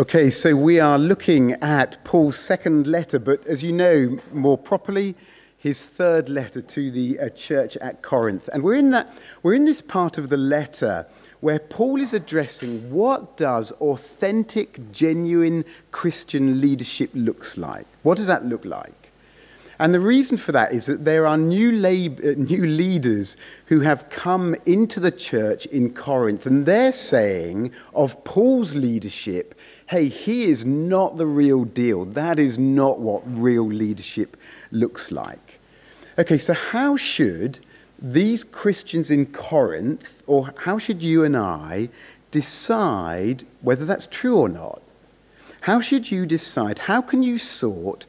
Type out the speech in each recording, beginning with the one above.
Okay, so we are looking at Paul's second letter, but as you know more properly, his third letter to the uh, church at Corinth. And we're in, that, we're in this part of the letter where Paul is addressing what does authentic, genuine Christian leadership looks like. What does that look like? And the reason for that is that there are new, lab- uh, new leaders who have come into the church in Corinth, and they're saying of Paul's leadership hey, he is not the real deal. That is not what real leadership looks like. Okay, so how should these Christians in Corinth, or how should you and I decide whether that's true or not? How should you decide? How can you sort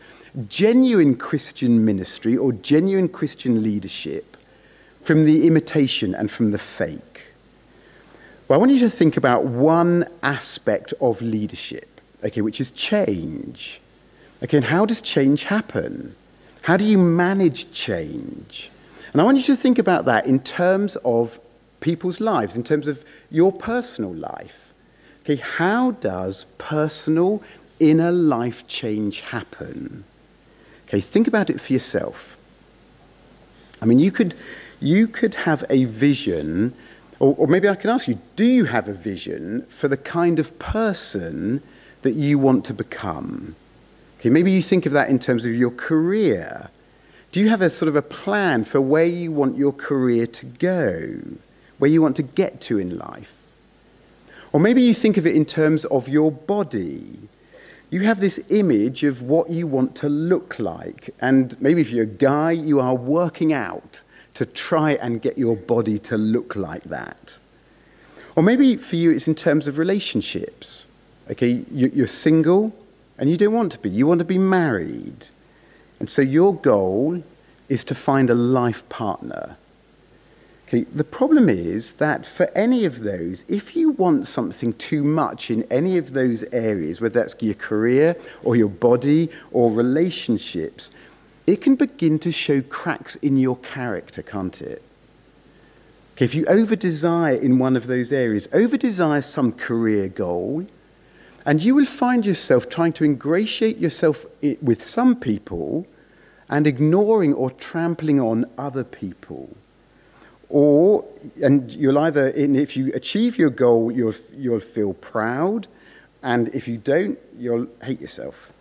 genuine Christian ministry or genuine Christian leadership from the imitation and from the fake? Well, I want you to think about one aspect of leadership, okay, which is change. Okay, and how does change happen? How do you manage change? And I want you to think about that in terms of people's lives, in terms of your personal life. Okay, how does personal inner life change happen? Okay, think about it for yourself. I mean, you could, you could have a vision or, or maybe I can ask you do you have a vision for the kind of person that you want to become? Okay, maybe you think of that in terms of your career. Do you have a sort of a plan for where you want your career to go, where you want to get to in life? Or maybe you think of it in terms of your body. You have this image of what you want to look like. And maybe if you're a guy, you are working out to try and get your body to look like that. Or maybe for you, it's in terms of relationships. Okay, you're single and you don't want to be, you want to be married. And so your goal is to find a life partner. Okay, the problem is that for any of those, if you want something too much in any of those areas, whether that's your career or your body or relationships, it can begin to show cracks in your character, can't it? Okay, if you over desire in one of those areas, over desire some career goal, and you will find yourself trying to ingratiate yourself with some people and ignoring or trampling on other people. Or, and you'll either, if you achieve your goal, you'll, you'll feel proud, and if you don't, you'll hate yourself.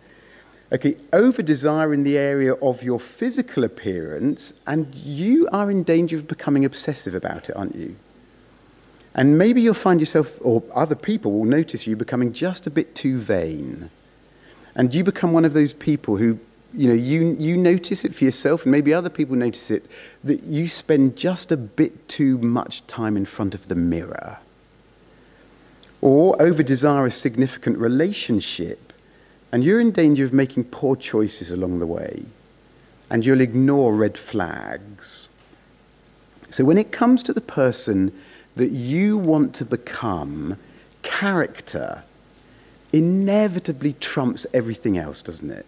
Okay, over desire in the area of your physical appearance, and you are in danger of becoming obsessive about it, aren't you? And maybe you'll find yourself, or other people will notice you becoming just a bit too vain. And you become one of those people who, you know, you, you notice it for yourself, and maybe other people notice it, that you spend just a bit too much time in front of the mirror. Or over desire a significant relationship and you're in danger of making poor choices along the way. And you'll ignore red flags. So when it comes to the person that you want to become, character inevitably trumps everything else, doesn't it?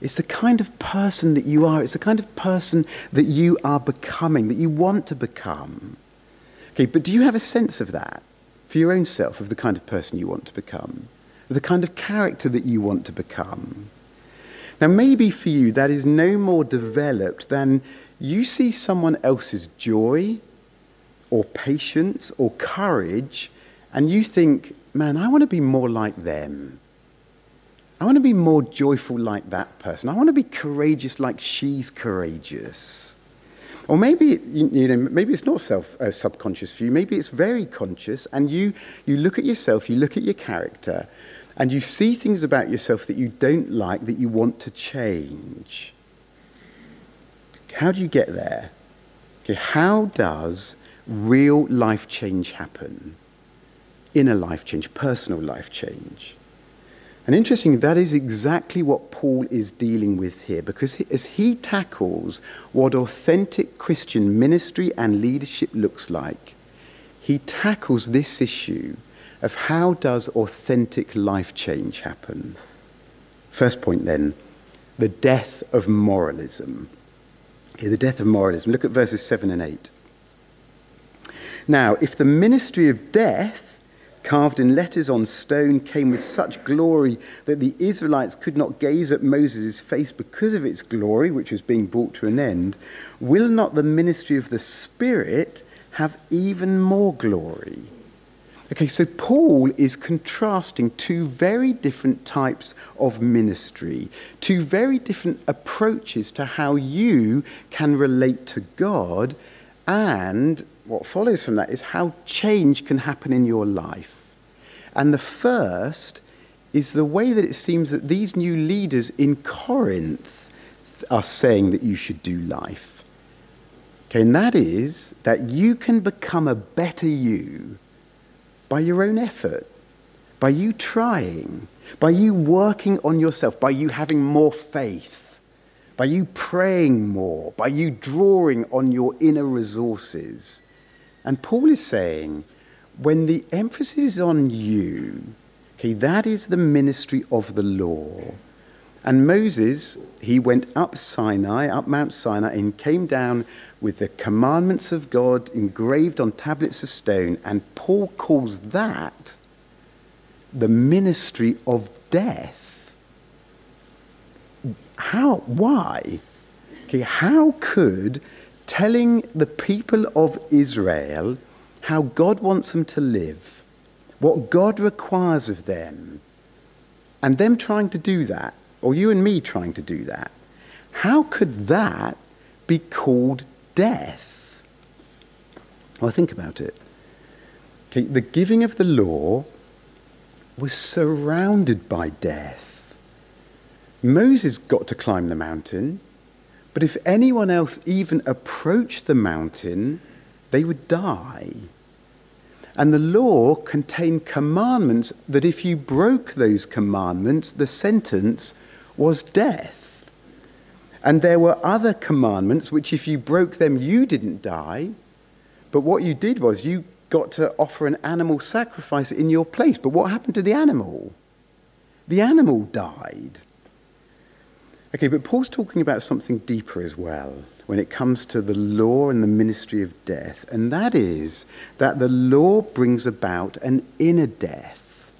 It's the kind of person that you are. It's the kind of person that you are becoming, that you want to become. Okay, but do you have a sense of that for your own self, of the kind of person you want to become? The kind of character that you want to become. Now, maybe for you, that is no more developed than you see someone else's joy or patience or courage, and you think, man, I want to be more like them. I want to be more joyful like that person. I want to be courageous like she's courageous. Or maybe, you, know, maybe it's not self, uh, subconscious for you. Maybe it's very conscious, and you, you look at yourself, you look at your character, and you see things about yourself that you don't like, that you want to change. How do you get there? Okay, how does real life change happen? Inner life change, personal life change. And interestingly, that is exactly what Paul is dealing with here, because as he tackles what authentic Christian ministry and leadership looks like, he tackles this issue of how does authentic life change happen. First point then, the death of moralism. The death of moralism. Look at verses 7 and 8. Now, if the ministry of death carved in letters on stone, came with such glory that the Israelites could not gaze at Moses' face because of its glory, which was being brought to an end, will not the ministry of the Spirit have even more glory? Okay, so Paul is contrasting two very different types of ministry, two very different approaches to how you can relate to God, and what follows from that is how change can happen in your life. And the first is the way that it seems that these new leaders in Corinth are saying that you should do life. Okay, and that is that you can become a better you by your own effort, by you trying, by you working on yourself, by you having more faith, by you praying more, by you drawing on your inner resources. And Paul is saying, when the emphasis is on you, okay, that is the ministry of the law. And Moses, he went up Sinai, up Mount Sinai, and came down with the commandments of God engraved on tablets of stone. And Paul calls that the ministry of death. How? Why? Okay, how could telling the people of Israel how God wants them to live, what God requires of them, and them trying to do that, or you and me trying to do that, how could that be called death. Well, think about it. Okay, the giving of the law was surrounded by death. Moses got to climb the mountain, but if anyone else even approached the mountain, they would die. And the law contained commandments that if you broke those commandments, the sentence was death. And there were other commandments which, if you broke them, you didn't die. But what you did was you got to offer an animal sacrifice in your place. But what happened to the animal? The animal died. Okay, but Paul's talking about something deeper as well when it comes to the law and the ministry of death, and that is that the law brings about an inner death.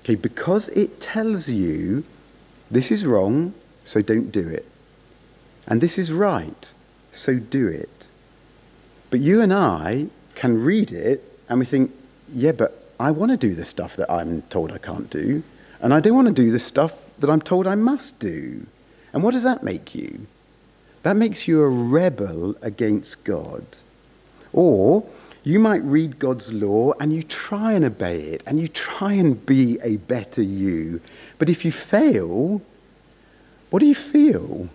Okay, because it tells you this is wrong, so don't do it. And this is right, so do it. But you and I can read it and we think, yeah, but I want to do the stuff that I'm told I can't do. And I don't want to do the stuff that I'm told I must do. And what does that make you? That makes you a rebel against God. Or you might read God's law and you try and obey it and you try and be a better you. But if you fail, what do you feel?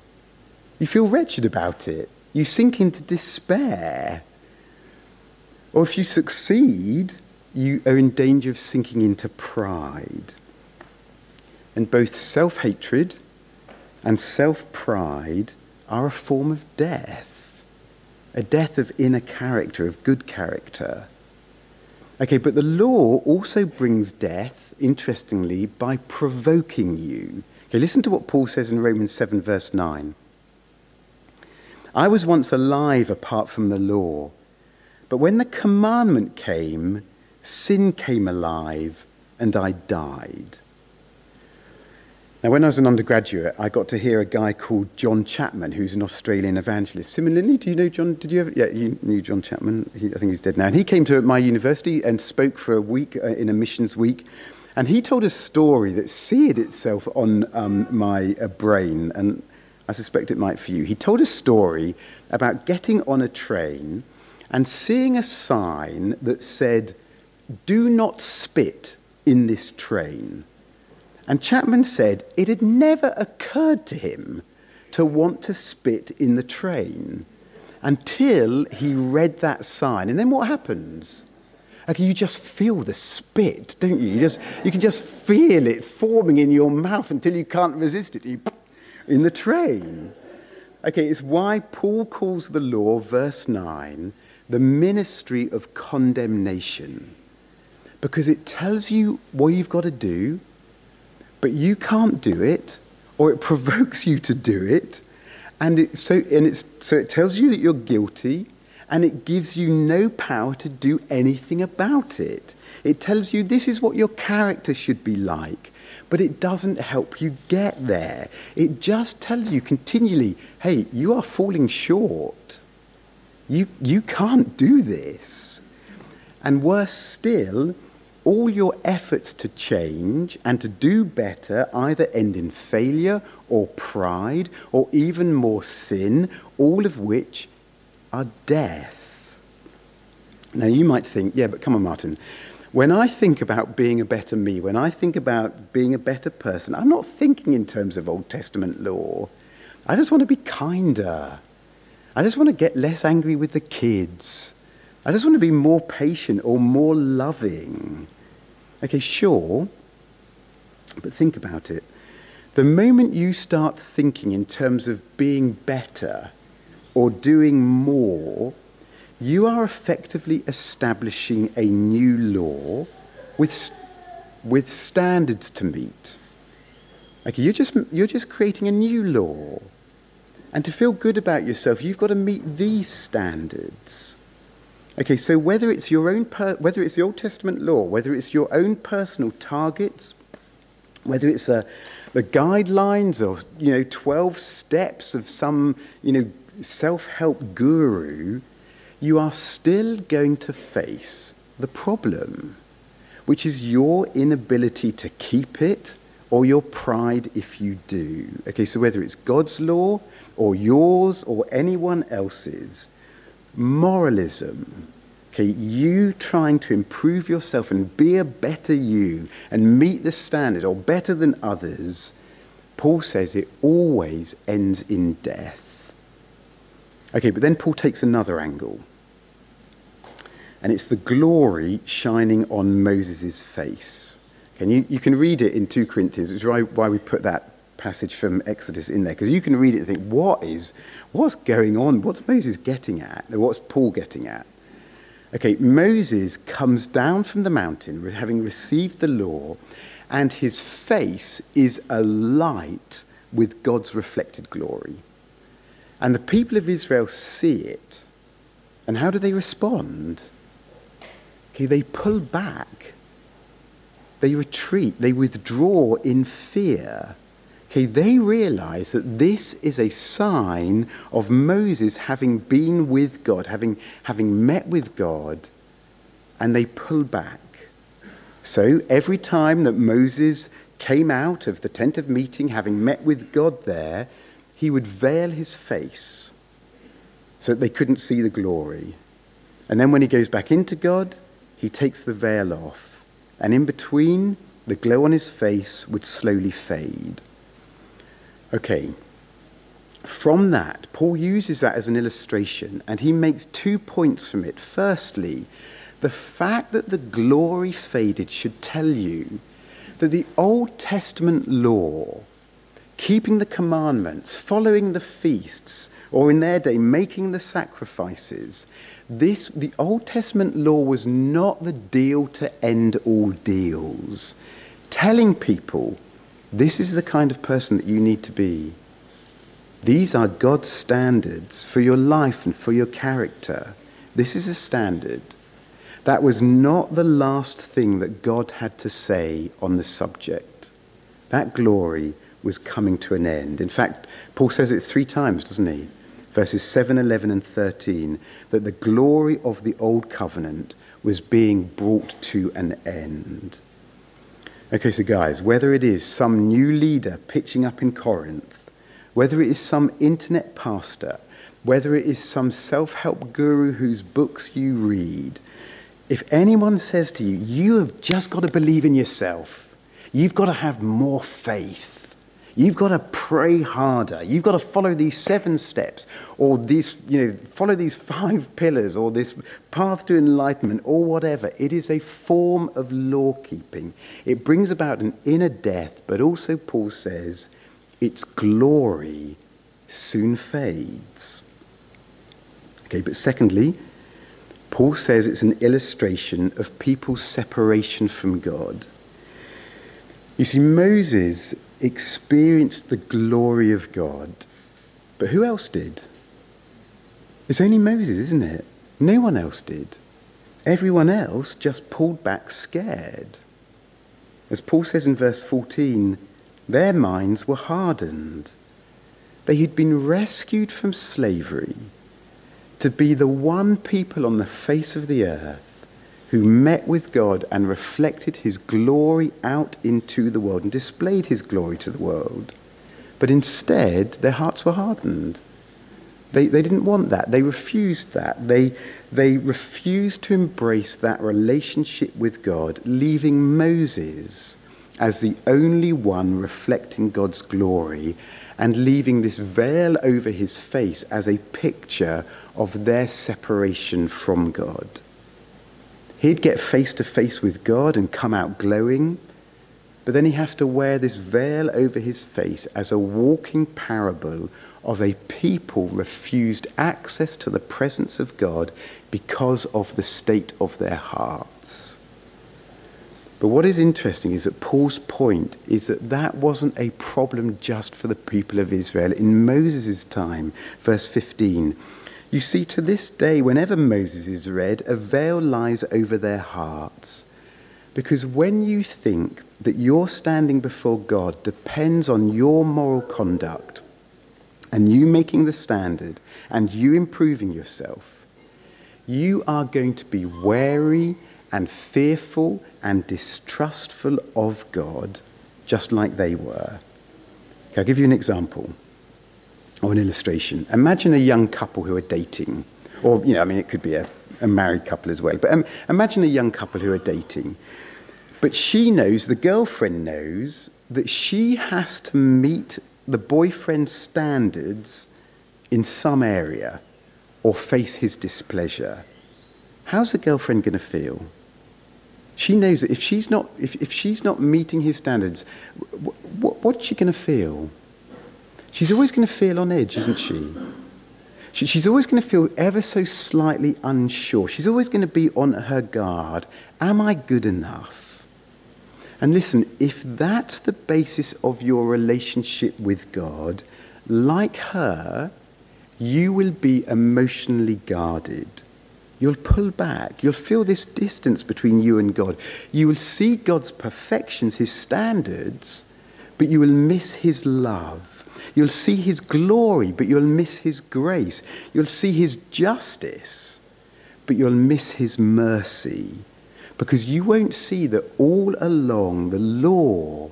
You feel wretched about it. You sink into despair. Or if you succeed, you are in danger of sinking into pride. And both self hatred and self pride are a form of death, a death of inner character, of good character. Okay, but the law also brings death, interestingly, by provoking you. Okay, listen to what Paul says in Romans 7, verse 9. I was once alive apart from the law, but when the commandment came, sin came alive and I died. Now, when I was an undergraduate, I got to hear a guy called John Chapman, who's an Australian evangelist. Similarly, do you know John? Did you ever? Yeah, you knew John Chapman. He, I think he's dead now. And he came to my university and spoke for a week uh, in a missions week. And he told a story that seared itself on um, my uh, brain. And I suspect it might for you. He told a story about getting on a train and seeing a sign that said, Do not spit in this train. And Chapman said it had never occurred to him to want to spit in the train until he read that sign. And then what happens? Okay, you just feel the spit, don't you? You, just, you can just feel it forming in your mouth until you can't resist it. You in the train. Okay, it's why Paul calls the law, verse 9, the ministry of condemnation. Because it tells you what you've got to do, but you can't do it, or it provokes you to do it. And, it, so, and it's, so it tells you that you're guilty, and it gives you no power to do anything about it. It tells you this is what your character should be like, but it doesn't help you get there. It just tells you continually, hey, you are falling short. You, you can't do this. And worse still, all your efforts to change and to do better either end in failure or pride or even more sin, all of which are death. Now, you might think, yeah, but come on, Martin. When I think about being a better me, when I think about being a better person, I'm not thinking in terms of Old Testament law. I just want to be kinder. I just want to get less angry with the kids. I just want to be more patient or more loving. Okay, sure, but think about it. The moment you start thinking in terms of being better or doing more, you are effectively establishing a new law with, with standards to meet. Okay, you're just, you're just creating a new law. And to feel good about yourself, you've got to meet these standards. Okay, so whether it's your own, per, whether it's the Old Testament law, whether it's your own personal targets, whether it's a, the guidelines or you know 12 steps of some you know self-help guru, you are still going to face the problem, which is your inability to keep it or your pride if you do. Okay, so whether it's God's law or yours or anyone else's, moralism, okay, you trying to improve yourself and be a better you and meet the standard or better than others, Paul says it always ends in death. Okay, but then Paul takes another angle. And it's the glory shining on Moses' face. And you, you can read it in 2 Corinthians, which is why, we put that passage from Exodus in there, because you can read it and think, what is, what's going on? What's Moses getting at? What's Paul getting at? Okay, Moses comes down from the mountain having received the law, and his face is alight with God's reflected glory. And the people of Israel see it. And how do they respond? Okay, they pull back. They retreat. They withdraw in fear. Okay, they realize that this is a sign of Moses having been with God, having, having met with God, and they pull back. So every time that Moses came out of the tent of meeting, having met with God there, he would veil his face so that they couldn't see the glory. And then when he goes back into God, he takes the veil off. And in between, the glow on his face would slowly fade. Okay. From that, Paul uses that as an illustration, and he makes two points from it. Firstly, the fact that the glory faded should tell you that the Old Testament law, keeping the commandments, following the feasts, or in their day, making the sacrifices, this, the Old Testament law was not the deal to end all deals. Telling people this is the kind of person that you need to be. These are God's standards for your life and for your character. This is a standard. That was not the last thing that God had to say on the subject. That glory was coming to an end. In fact, Paul says it three times, doesn't he? Verses 7, 11, and 13, that the glory of the old covenant was being brought to an end. Okay, so guys, whether it is some new leader pitching up in Corinth, whether it is some internet pastor, whether it is some self help guru whose books you read, if anyone says to you, you have just got to believe in yourself, you've got to have more faith, You've got to pray harder. You've got to follow these seven steps, or this, you know, follow these five pillars, or this path to enlightenment, or whatever. It is a form of law keeping. It brings about an inner death, but also, Paul says, its glory soon fades. Okay, but secondly, Paul says it's an illustration of people's separation from God. You see, Moses experienced the glory of God. But who else did? It's only Moses, isn't it? No one else did. Everyone else just pulled back scared. As Paul says in verse 14, their minds were hardened. They had been rescued from slavery to be the one people on the face of the earth who met with God and reflected his glory out into the world and displayed his glory to the world. But instead, their hearts were hardened. They, they didn't want that. They refused that. They, they refused to embrace that relationship with God, leaving Moses as the only one reflecting God's glory and leaving this veil over his face as a picture of their separation from God. He'd get face to face with God and come out glowing, but then he has to wear this veil over his face as a walking parable of a people refused access to the presence of God because of the state of their hearts. But what is interesting is that Paul's point is that that wasn't a problem just for the people of Israel. In Moses' time, verse 15, you see, to this day, whenever Moses is read, a veil lies over their hearts. Because when you think that your standing before God depends on your moral conduct, and you making the standard and you improving yourself, you are going to be wary and fearful and distrustful of God, just like they were. Okay, I'll give you an example or an illustration. Imagine a young couple who are dating, or, you know, I mean, it could be a, a married couple as well, but um, imagine a young couple who are dating. But she knows, the girlfriend knows, that she has to meet the boyfriend's standards in some area or face his displeasure, how's the girlfriend going to feel? She knows that if she's not, if, if she's not meeting his standards, what, what's she going to feel? She's always going to feel on edge, isn't she? she? She's always going to feel ever so slightly unsure. She's always going to be on her guard. Am I good enough? And listen, if that's the basis of your relationship with God, like her, you will be emotionally guarded. You'll pull back. You'll feel this distance between you and God. You will see God's perfections, his standards, but you will miss his love. You'll see his glory, but you'll miss his grace. You'll see his justice, but you'll miss his mercy because you won't see that all along the law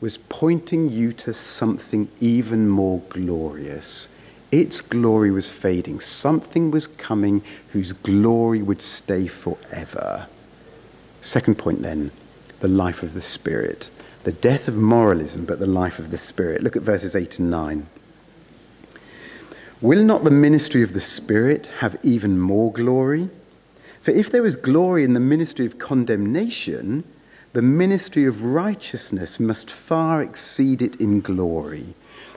was pointing you to something even more glorious. Its glory was fading. Something was coming whose glory would stay forever. Second point, then, the life of the Spirit. The death of moralism, but the life of the Spirit. Look at verses 8 and 9. Will not the ministry of the Spirit have even more glory? For if there is glory in the ministry of condemnation, the ministry of righteousness must far exceed it in glory.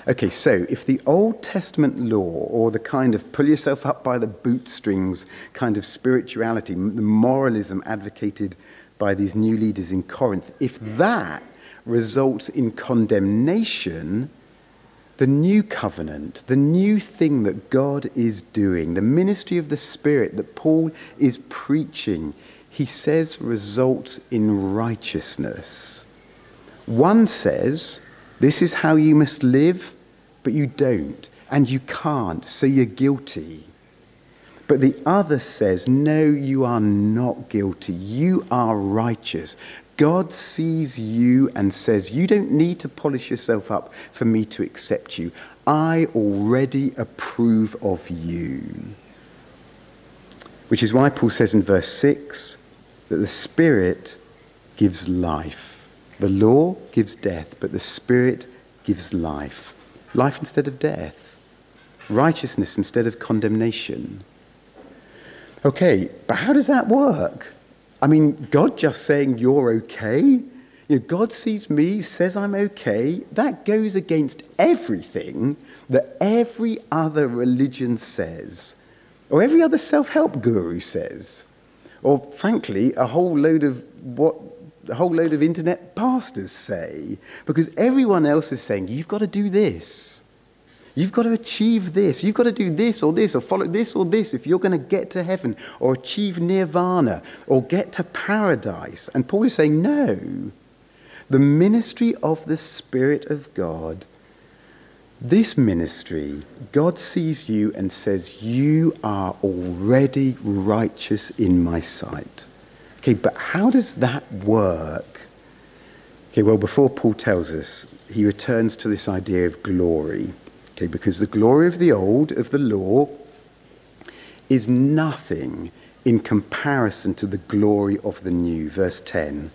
Okay, so if the Old Testament law, or the kind of pull yourself up by the bootstrings kind of spirituality, the moralism advocated by these new leaders in Corinth, if hmm. that results in condemnation, the new covenant, the new thing that God is doing, the ministry of the Spirit that Paul is preaching, he says results in righteousness. One says, This is how you must live, but you don't, and you can't, so you're guilty. But the other says, No, you are not guilty. You are righteous. God sees you and says, You don't need to polish yourself up for me to accept you. I already approve of you. Which is why Paul says in verse 6 that the Spirit gives life. The law gives death, but the Spirit gives life. Life instead of death, righteousness instead of condemnation. Okay, but how does that work? I mean, God just saying you're okay, you know, God sees me, says I'm okay, that goes against everything that every other religion says, or every other self help guru says, or frankly, a whole load of what a whole load of internet pastors say, because everyone else is saying, you've got to do this. You've got to achieve this. You've got to do this or this or follow this or this if you're going to get to heaven or achieve nirvana or get to paradise. And Paul is saying, no. The ministry of the Spirit of God, this ministry, God sees you and says, You are already righteous in my sight. Okay, but how does that work? Okay, well, before Paul tells us, he returns to this idea of glory. Okay, because the glory of the old, of the law, is nothing in comparison to the glory of the new. Verse 10.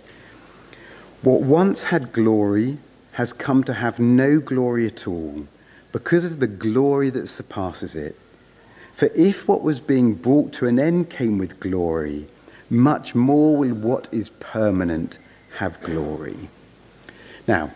What once had glory has come to have no glory at all because of the glory that surpasses it. For if what was being brought to an end came with glory, much more will what is permanent have glory. Now,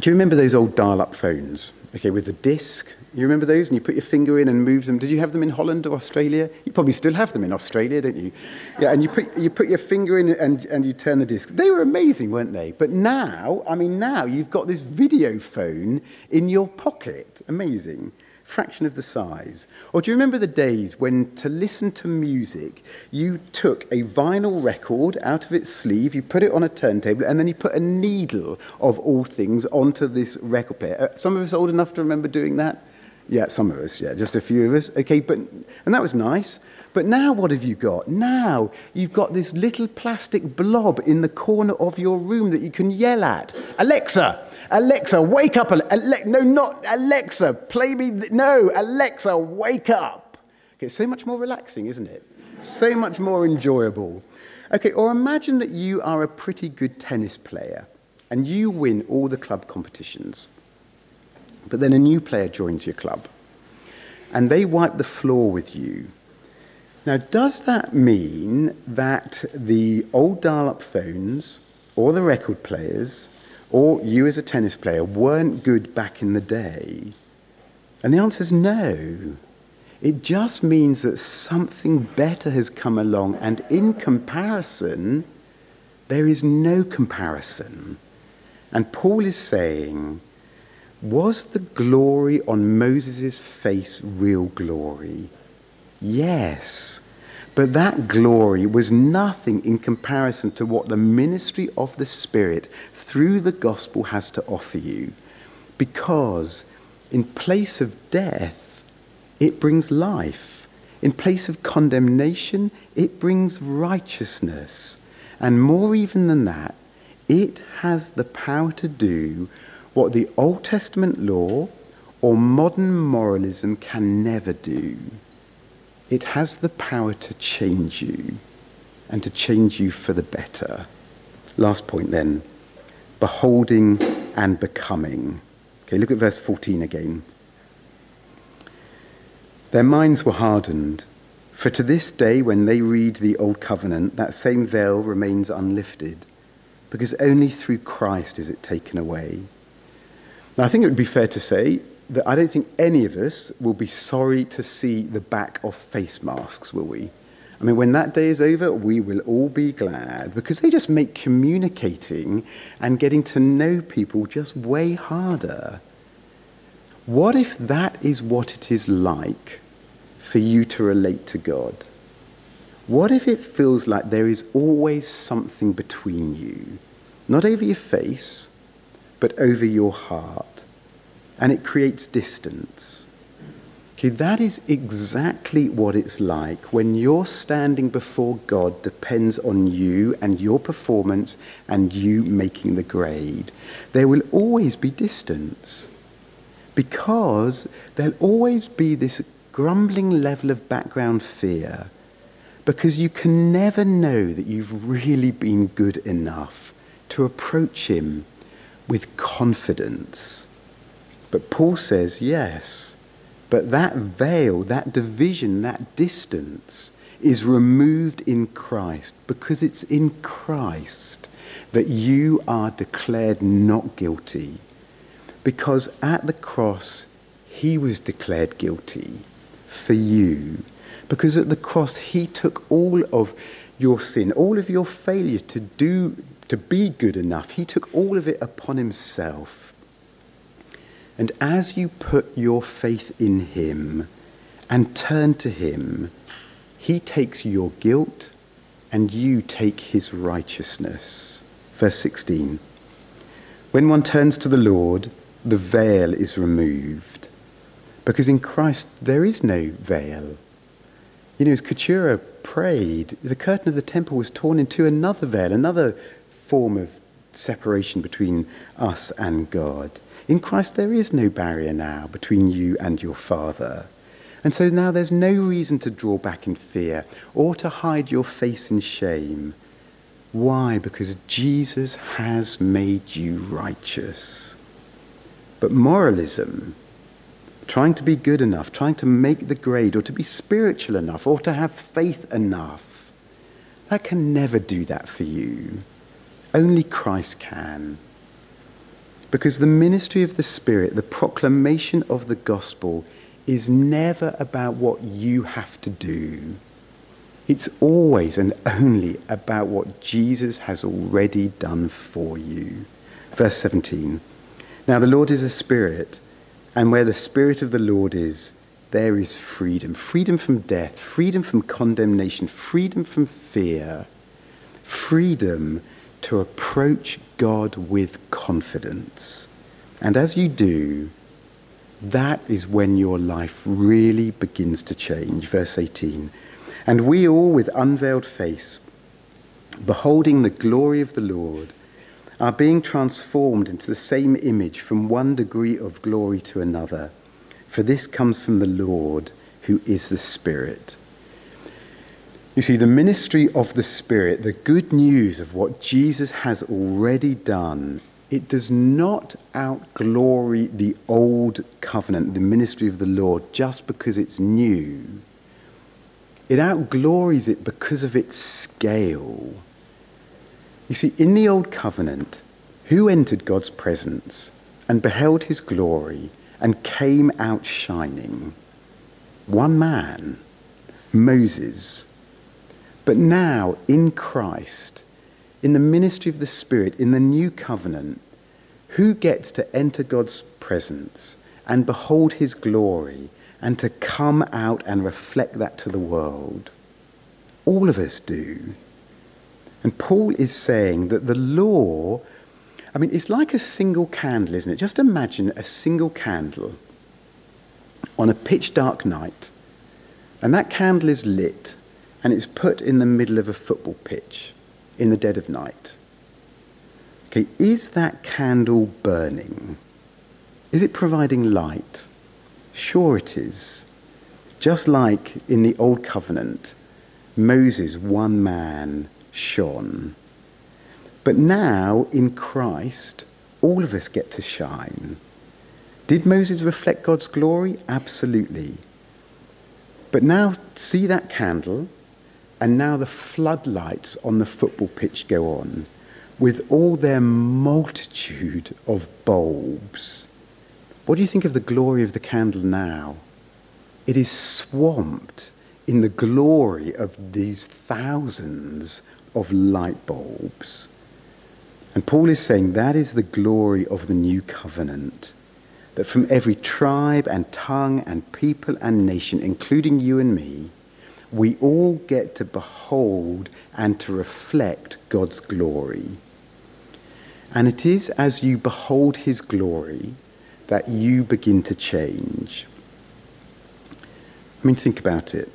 do you remember those old dial up phones? Okay, with the disc. You remember those? And you put your finger in and move them. Did you have them in Holland or Australia? You probably still have them in Australia, don't you? Yeah, and you put, you put your finger in and, and you turn the disc. They were amazing, weren't they? But now, I mean, now you've got this video phone in your pocket. Amazing fraction of the size. Or do you remember the days when to listen to music, you took a vinyl record out of its sleeve, you put it on a turntable, and then you put a needle of all things onto this record player? Uh, some of us old enough to remember doing that? Yeah, some of us, yeah, just a few of us. Okay, but, and that was nice. But now what have you got? Now you've got this little plastic blob in the corner of your room that you can yell at. Alexa, Alexa, wake up. Ale- no, not Alexa, play me. Th- no, Alexa, wake up. Okay, so much more relaxing, isn't it? So much more enjoyable. Okay, or imagine that you are a pretty good tennis player and you win all the club competitions. But then a new player joins your club and they wipe the floor with you. Now, does that mean that the old dial up phones or the record players or you as a tennis player weren't good back in the day? And the answer is no. It just means that something better has come along, and in comparison, there is no comparison. And Paul is saying, was the glory on Moses' face real glory? Yes. But that glory was nothing in comparison to what the ministry of the Spirit through the gospel has to offer you. Because in place of death, it brings life. In place of condemnation, it brings righteousness. And more even than that, it has the power to do what the Old Testament law or modern moralism can never do. It has the power to change you and to change you for the better. Last point then beholding and becoming. Okay, look at verse 14 again. Their minds were hardened, for to this day, when they read the Old Covenant, that same veil remains unlifted, because only through Christ is it taken away. Now, I think it would be fair to say that I don't think any of us will be sorry to see the back of face masks, will we? I mean, when that day is over, we will all be glad because they just make communicating and getting to know people just way harder. What if that is what it is like for you to relate to God? What if it feels like there is always something between you, not over your face, but over your heart, and it creates distance? Okay, that is exactly what it's like when your standing before God depends on you and your performance and you making the grade. There will always be distance because there'll always be this grumbling level of background fear because you can never know that you've really been good enough to approach Him with confidence. But Paul says, yes but that veil, that division, that distance is removed in Christ because it's in Christ that you are declared not guilty. Because at the cross, he was declared guilty for you. Because at the cross, he took all of your sin, all of your failure to do, to be good enough. He took all of it upon himself And as you put your faith in him and turn to him, he takes your guilt and you take his righteousness. Verse 16. When one turns to the Lord, the veil is removed. Because in Christ there is no veil. You know, as Keturah prayed, the curtain of the temple was torn into another veil, another form of separation between us and God. In Christ, there is no barrier now between you and your Father. And so now there's no reason to draw back in fear or to hide your face in shame. Why? Because Jesus has made you righteous. But moralism, trying to be good enough, trying to make the grade, or to be spiritual enough, or to have faith enough, that can never do that for you. Only Christ can. Because the ministry of the Spirit, the proclamation of the gospel, is never about what you have to do. It's always and only about what Jesus has already done for you. Verse 17. Now the Lord is a spirit, and where the spirit of the Lord is, there is freedom. Freedom from death, freedom from condemnation, freedom from fear, freedom to approach God with confidence. And as you do, that is when your life really begins to change. Verse 18. And we all, with unveiled face, beholding the glory of the Lord, are being transformed into the same image from one degree of glory to another. For this comes from the Lord, who is the Spirit. You see, the ministry of the Spirit, the good news of what Jesus has already done, it does not outglory the old covenant, the ministry of the Lord, just because it's new. It outglories it because of its scale. You see, in the old covenant, who entered God's presence and beheld his glory and came out shining? One man, Moses. But now, in Christ, in the ministry of the Spirit, in the new covenant, who gets to enter God's presence and behold his glory and to come out and reflect that to the world? All of us do. And Paul is saying that the law, I mean, it's like a single candle, isn't it? Just imagine a single candle on a pitch dark night, and that candle is lit and it's put in the middle of a football pitch in the dead of night. Okay, is that candle burning? Is it providing light? Sure, it is. Just like in the Old Covenant, Moses, one man, shone. But now, in Christ, all of us get to shine. Did Moses reflect God's glory? Absolutely. But now, see that candle? And now the floodlights on the football pitch go on with all their multitude of bulbs. What do you think of the glory of the candle now? It is swamped in the glory of these thousands of light bulbs. And Paul is saying that is the glory of the new covenant. That from every tribe and tongue and people and nation, including you and me, we all get to behold and to reflect God's glory. And it is as you behold his glory that you begin to change. I mean, think about it.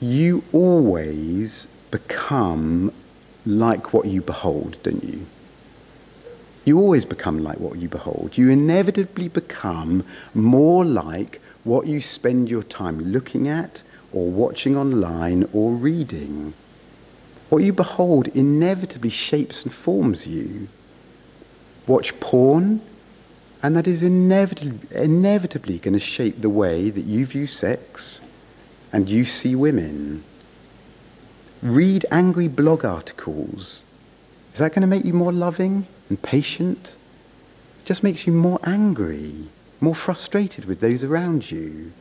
You always become like what you behold, don't you? You always become like what you behold. You inevitably become more like what you spend your time looking at or watching online or reading. What you behold inevitably shapes and forms you. Watch porn, and that is inevitably, inevitably going to shape the way that you view sex and you see women. Read angry blog articles. Is that going to make you more loving and patient? It just makes you more angry, more frustrated with those around you.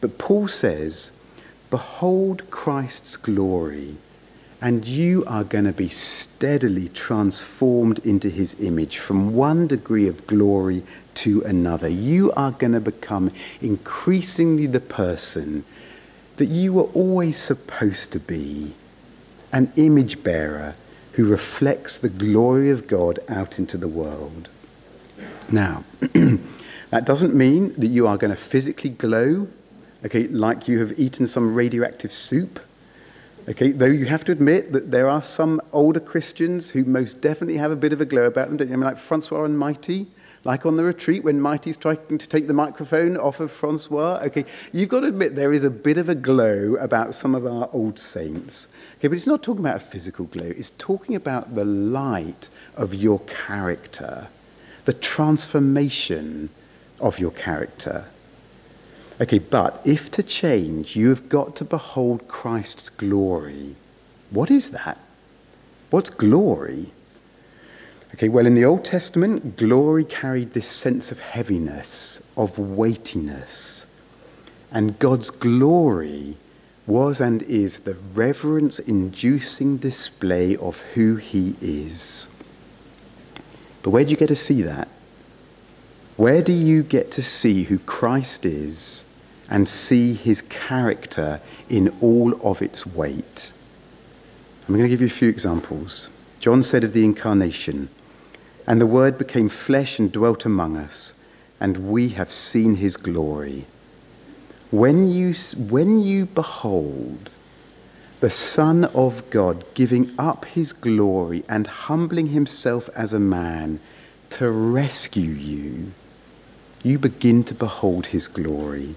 But Paul says, Behold Christ's glory And you are going to be steadily transformed into his image from one degree of glory to another. You are going to become increasingly the person that you were always supposed to be an image bearer who reflects the glory of God out into the world. Now, that doesn't mean that you are going to physically glow, okay, like you have eaten some radioactive soup. Okay, though you have to admit that there are some older Christians who most definitely have a bit of a glow about them, don't you? I mean, like Francois and Mighty, like on the retreat when Mighty's trying to take the microphone off of Francois. Okay, you've got to admit there is a bit of a glow about some of our old saints. Okay, but it's not talking about a physical glow, it's talking about the light of your character, the transformation of your character. Okay, but if to change, you have got to behold Christ's glory. What is that? What's glory? Okay, well, in the Old Testament, glory carried this sense of heaviness, of weightiness. And God's glory was and is the reverence inducing display of who He is. But where do you get to see that? Where do you get to see who Christ is and see His character in all of its weight? I'm going to give you a few examples. John said of the incarnation, and the Word became flesh and dwelt among us, and we have seen his glory. When you, when you behold the Son of God giving up his glory and humbling himself as a man to rescue you, you begin to behold his glory.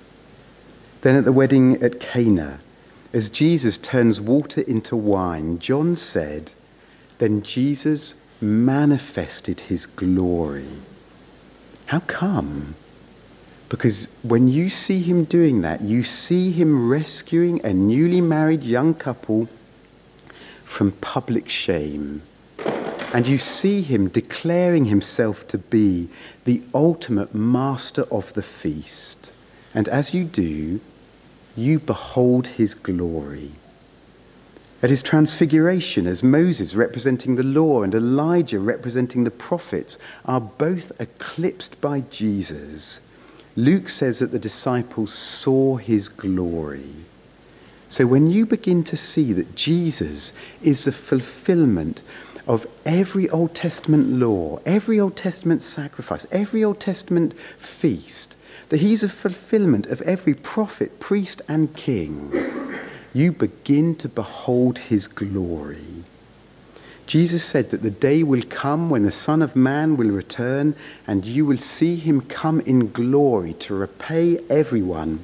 Then at the wedding at Cana, as Jesus turns water into wine, John said, Then Jesus manifested his glory. How come? Because when you see him doing that, you see him rescuing a newly married young couple from public shame. And you see him declaring himself to be the ultimate master of the feast. And as you do, you behold his glory. At his transfiguration, as Moses representing the law and Elijah representing the prophets are both eclipsed by Jesus, Luke says that the disciples saw his glory. So when you begin to see that Jesus is the fulfillment of every Old Testament law, every Old Testament sacrifice, every Old Testament feast, that he's a fulfillment of every prophet, priest, and king you begin to behold his glory. Jesus said that the day will come when the Son of Man will return and you will see him come in glory to repay everyone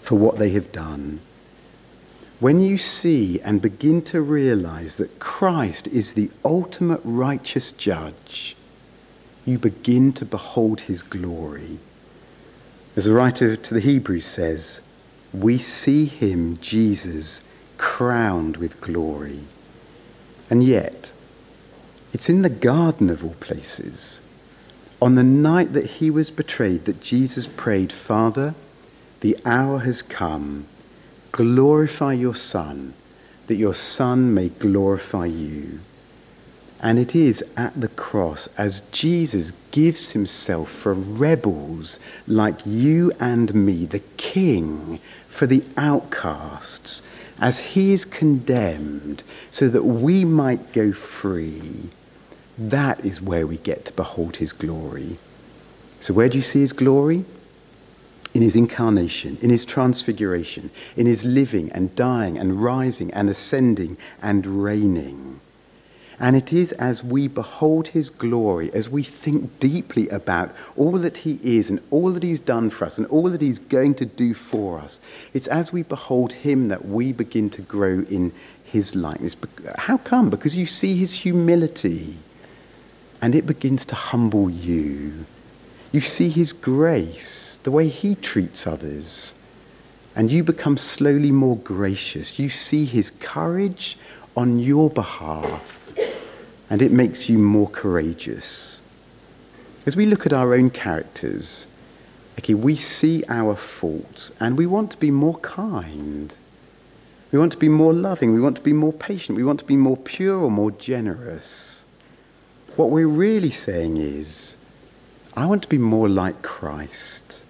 for what they have done. When you see and begin to realize that Christ is the ultimate righteous judge, you begin to behold his glory. As the writer to the Hebrews says, we see him, Jesus, crowned with glory. And yet, it's in the garden of all places, on the night that he was betrayed, that Jesus prayed, Father, the hour has come. Glorify your Son, that your Son may glorify you. And it is at the cross as Jesus gives himself for rebels like you and me, the King, for the outcasts, as he is condemned, so that we might go free. That is where we get to behold his glory. So, where do you see his glory? In his incarnation, in his transfiguration, in his living and dying and rising and ascending and reigning. And it is as we behold his glory, as we think deeply about all that he is and all that he's done for us and all that he's going to do for us, it's as we behold him that we begin to grow in his likeness. How come? Because you see his humility and it begins to humble you. You see his grace, the way he treats others, and you become slowly more gracious. You see his courage on your behalf and it makes you more courageous. As we look at our own characters, okay, we see our faults and we want to be more kind. We want to be more loving. We want to be more patient. We want to be more pure or more generous. What we're really saying is, I want to be more like Christ.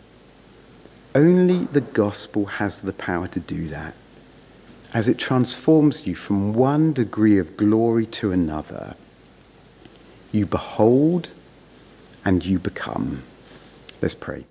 Only the gospel has the power to do that as it transforms you from one degree of glory to another. You behold and you become. Let's pray.